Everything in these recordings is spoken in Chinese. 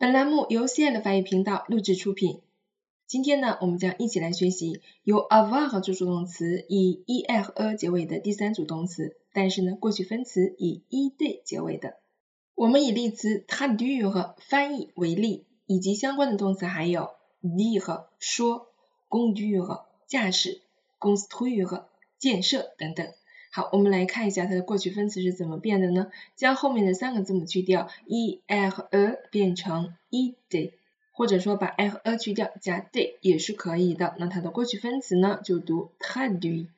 本栏目由 C L 翻译频道录制出品。今天呢，我们将一起来学习由 avoir 做助动词以 er 结尾的第三组动词，但是呢，过去分词以 ed 结尾的。我们以例词 t r a d u 和翻译为例，以及相关的动词还有 d 和说、c o n d u 和驾驶、construire 建设等等。好，我们来看一下它的过去分词是怎么变的呢？将后面的三个字母去掉，e r e 变成 e d，或者说把 r e 去掉加 d 也是可以的。那它的过去分词呢，就读 traduit。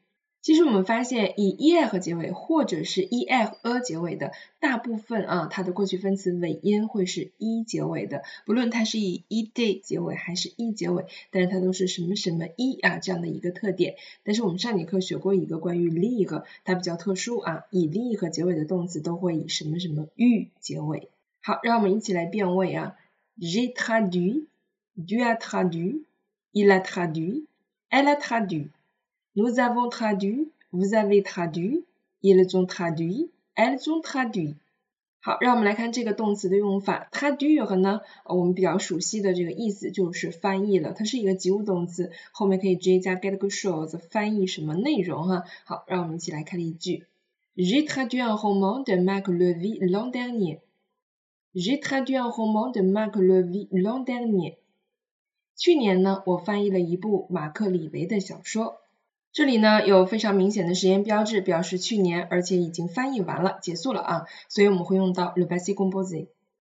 其实我们发现以 er 结尾或者是 er 结尾的大部分啊，它的过去分词尾音会是 e 结尾的，不论它是以 ed 结尾还是 e 结尾，但是它都是什么什么 e 啊这样的一个特点。但是我们上节课学过一个关于 lig，它比较特殊啊，以 lig 结尾的动词都会以什么什么 u 结尾。好，让我们一起来变位啊，j'ai traduit，tu as traduit，il a traduit，elle a traduit。Nous avons traduit, vous avez traduit, ils ont traduit, elles ont traduit。好，让我们来看这个动词的用法。traduire 呢，我们比较熟悉的这个意思就是翻译了，它是一个及物动词，后面可以直接加 get chose，翻译什么内容哈。好，让我们一起来看例句。J'ai traduit un roman de Marc Levy l'an dernier. J'ai traduit un roman de Marc Levy l'an dernier. 去年呢，我翻译了一部马克·李维的小说。 这里呢有非常明显的时间标志，表示去年，而且已经翻译完了，结束了啊，所以我们会用到 le passé composé。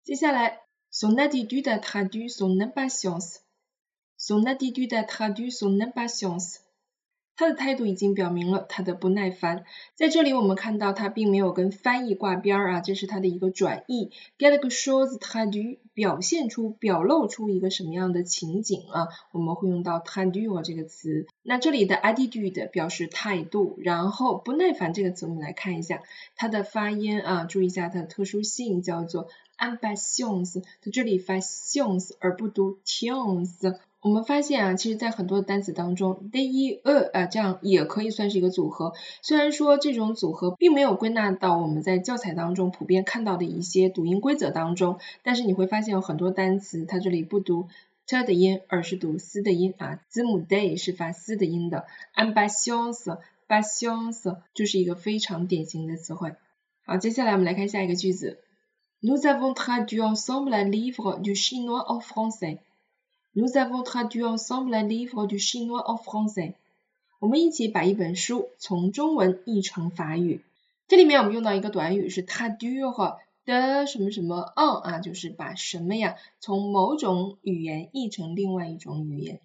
接下来，son attitude a traduit son impatience，son attitude a traduit son impatience。他的态度已经表明了他的不耐烦。在这里我们看到他并没有跟翻译挂边儿啊，这是他的一个转译。Quelque chose t r a d u 表现出、表露出一个什么样的情景啊？我们会用到 t r a d u 这个词。那这里的 attitude 表示态度，然后不耐烦这个词我们来看一下它的发音啊，注意一下它的特殊性，叫做 impatience，它这里发 tions 而不读 tions。我们发现啊，其实，在很多的单词当中，d e e 啊，这样也可以算是一个组合。虽然说这种组合并没有归纳到我们在教材当中普遍看到的一些读音规则当中，但是你会发现有很多单词，它这里不读 t 的音，而是读 s 的音啊，字母 d 是发 s 的音的。Impatience，patience 就是一个非常典型的词汇。好，接下来我们来看下一个句子。Nous avons traduit ensemble un livre du chinois en français. Nous avons traduit ensemble un livre du chinois en français。我们一起把一本书从中文译成法语。这里面我们用到一个短语是 traduire 的什么什么 on 啊，就是把什么呀从某种语言译成另外一种语言。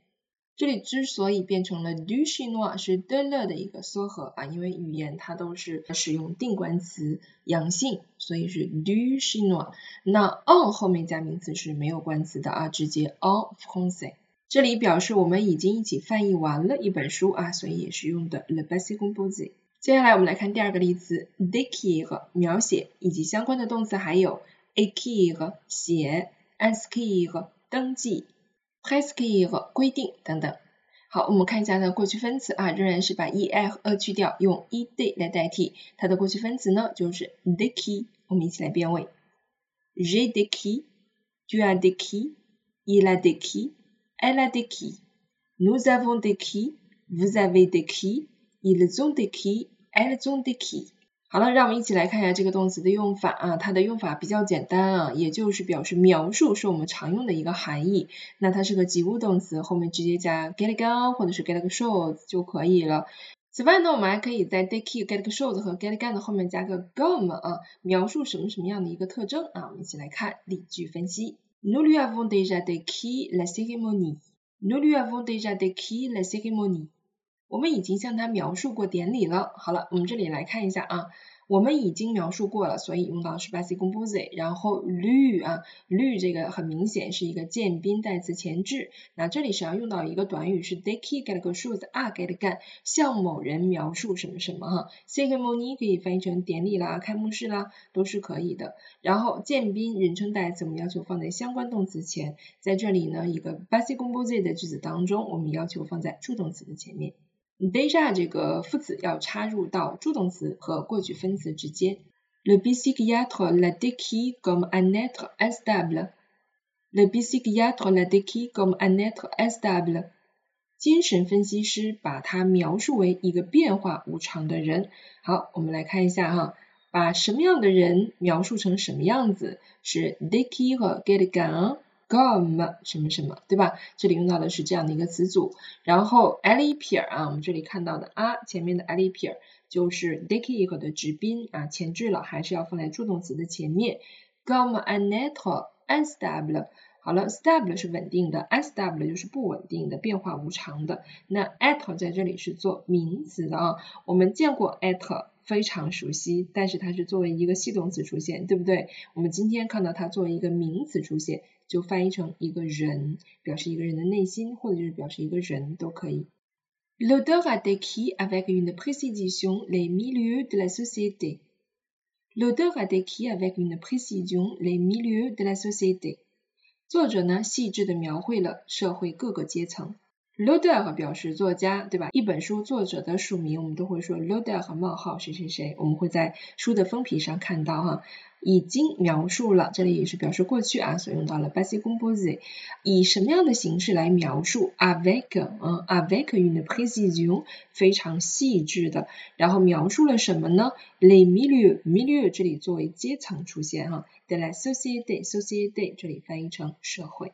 这里之所以变成了 du chinois 是 de le 的一个缩合啊，因为语言它都是使用定冠词阳性，所以是 du chinois。那 on 后面加名词是没有冠词的啊，直接 on français。这里表示我们已经一起翻译完了一本书啊，所以也是用的 le passé composé。接下来我们来看第二个例子，décrire 描写以及相关的动词还有 écrire 写，inscrire 登记。Prescrire 规定等等。好，我们看一下它的过去分词啊，仍然是把 e l 呃去掉，用 ed 来代替。它的过去分词呢就是 décrit。我们一起来变位：j'ai décrit，tu as décrit，il a décrit，elle a décrit，nous avons décrit，vous avez décrit，ils ont décrit，elles ont décrit。好了，让我们一起来看一下这个动词的用法啊，它的用法比较简单啊，也就是表示描述是我们常用的一个含义。那它是个及物动词，后面直接加 get a gun 或者是 get a shoes 就可以了。此外呢，我们还可以在 take get a shoes 和 get a gun 的后面加个 gum 啊，描述什么什么样的一个特征啊。我们一起来看例句分析。Nous lui avons déjà décrit la cérémonie. Nous lui avons déjà décrit la cérémonie. 我们已经向他描述过典礼了。好了，我们这里来看一下啊，我们已经描述过了，所以用到是 passé composé。然后 lui 啊，lui 这个很明显是一个渐宾代词前置。那这里是要用到一个短语是 décrit quelque chose à quelqu'un，向某人描述什么什么哈。ceremony 可以翻译成典礼啦、开幕式啦，都是可以的。然后渐宾人称代词我们要求放在相关动词前，在这里呢一个 passé composé 的句子当中，我们要求放在助动词的前面。Déjà 这个副词要插入到助动词和过去分词之间。Le psychiatre l'a décrit comme un être instable. Le psychiatre l'a décrit comme un être instable。精神分析师把他描述为一个变化无常的人。好，我们来看一下哈，把什么样的人描述成什么样子？是 décrire quelqu'un Gom 什么什么，对吧？这里用到的是这样的一个词组。然后 alipir 啊，我们这里看到的啊，前面的 alipir 就是 décrire 的直宾啊，前置了，还是要放在助动词的前面。comme un être instable。好了，stable 是稳定的，unstable 就是不稳定的、变化无常的。那 at 在这里是做名词的啊，我们见过 at 非常熟悉，但是它是作为一个系动词出现，对不对？我们今天看到它作为一个名词出现，就翻译成一个人，表示一个人的内心，或者就是表示一个人都可以。L'odeur a décrit avec une précision les milieux de la société. L'odeur a décrit avec une précision les milieux de la société. 作者呢，细致的描绘了社会各个阶层。L'auteur 表示作家，对吧？一本书作者的署名，我们都会说 l'auteur 和冒号谁谁谁，我们会在书的封皮上看到哈。已经描述了，这里也是表示过去啊，所用到了 passé composé，以什么样的形式来描述？avec，嗯，avec une précision，非常细致的，然后描述了什么呢？les milieux，milieux 这里作为阶层出现哈，de la société，société 这里翻译成社会。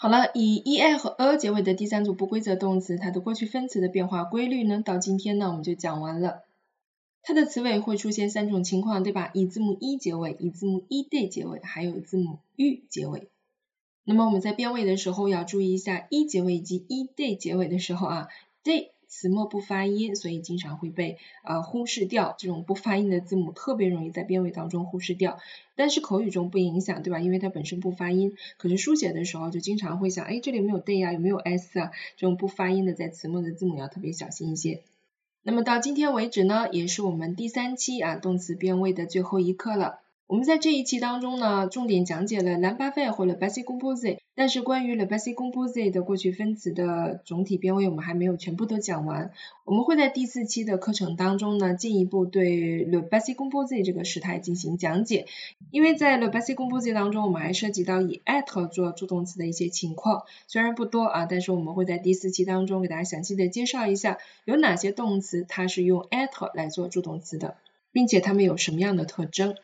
好了，以 e i 和 a 结尾的第三组不规则动词，它的过去分词的变化规律呢，到今天呢我们就讲完了。它的词尾会出现三种情况，对吧？以字母 e 结尾，以字母 e d 结尾，还有字母 u 结尾。那么我们在变位的时候要注意一下 e 结尾以及 e d 结尾的时候啊，d 词末不发音，所以经常会被呃忽视掉。这种不发音的字母特别容易在变位当中忽视掉，但是口语中不影响，对吧？因为它本身不发音。可是书写的时候就经常会想，哎，这里没有 d 啊，有没有 s 啊？这种不发音的在词末的字母要特别小心一些。那么到今天为止呢，也是我们第三期啊动词变位的最后一课了。我们在这一期当中呢，重点讲解了 l a m b a f e 或者 basic c o m p o s i t e 但是关于 the basic composite 的过去分词的总体变位，我们还没有全部都讲完。我们会在第四期的课程当中呢，进一步对 the basic composite 这个时态进行讲解。因为在 the basic composite 当中，我们还涉及到以 at 做助动词的一些情况，虽然不多啊，但是我们会在第四期当中给大家详细的介绍一下，有哪些动词它是用 at 来做助动词的，并且它们有什么样的特征。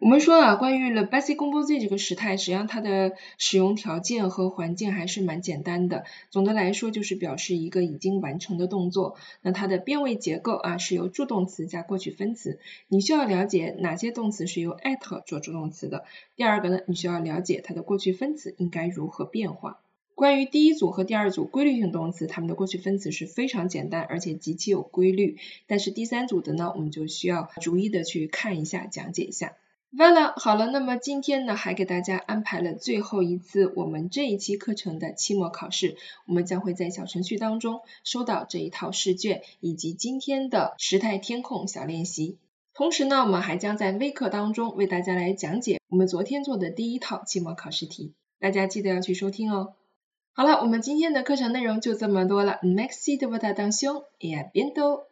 我们说啊，关于 the basic c o m p o s i t 这个时态，实际上它的使用条件和环境还是蛮简单的。总的来说，就是表示一个已经完成的动作。那它的变位结构啊，是由助动词加过去分词。你需要了解哪些动词是由 at 做助动词的。第二个呢，你需要了解它的过去分词应该如何变化。关于第一组和第二组规律性动词，它们的过去分词是非常简单，而且极其有规律。但是第三组的呢，我们就需要逐一的去看一下，讲解一下。完了，好了，那么今天呢，还给大家安排了最后一次我们这一期课程的期末考试，我们将会在小程序当中收到这一套试卷以及今天的时态填空小练习。同时呢，我们还将在微课当中为大家来讲解我们昨天做的第一套期末考试题，大家记得要去收听哦。好了，我们今天的课程内容就这么多了，Maxi de votre attention et à bientôt。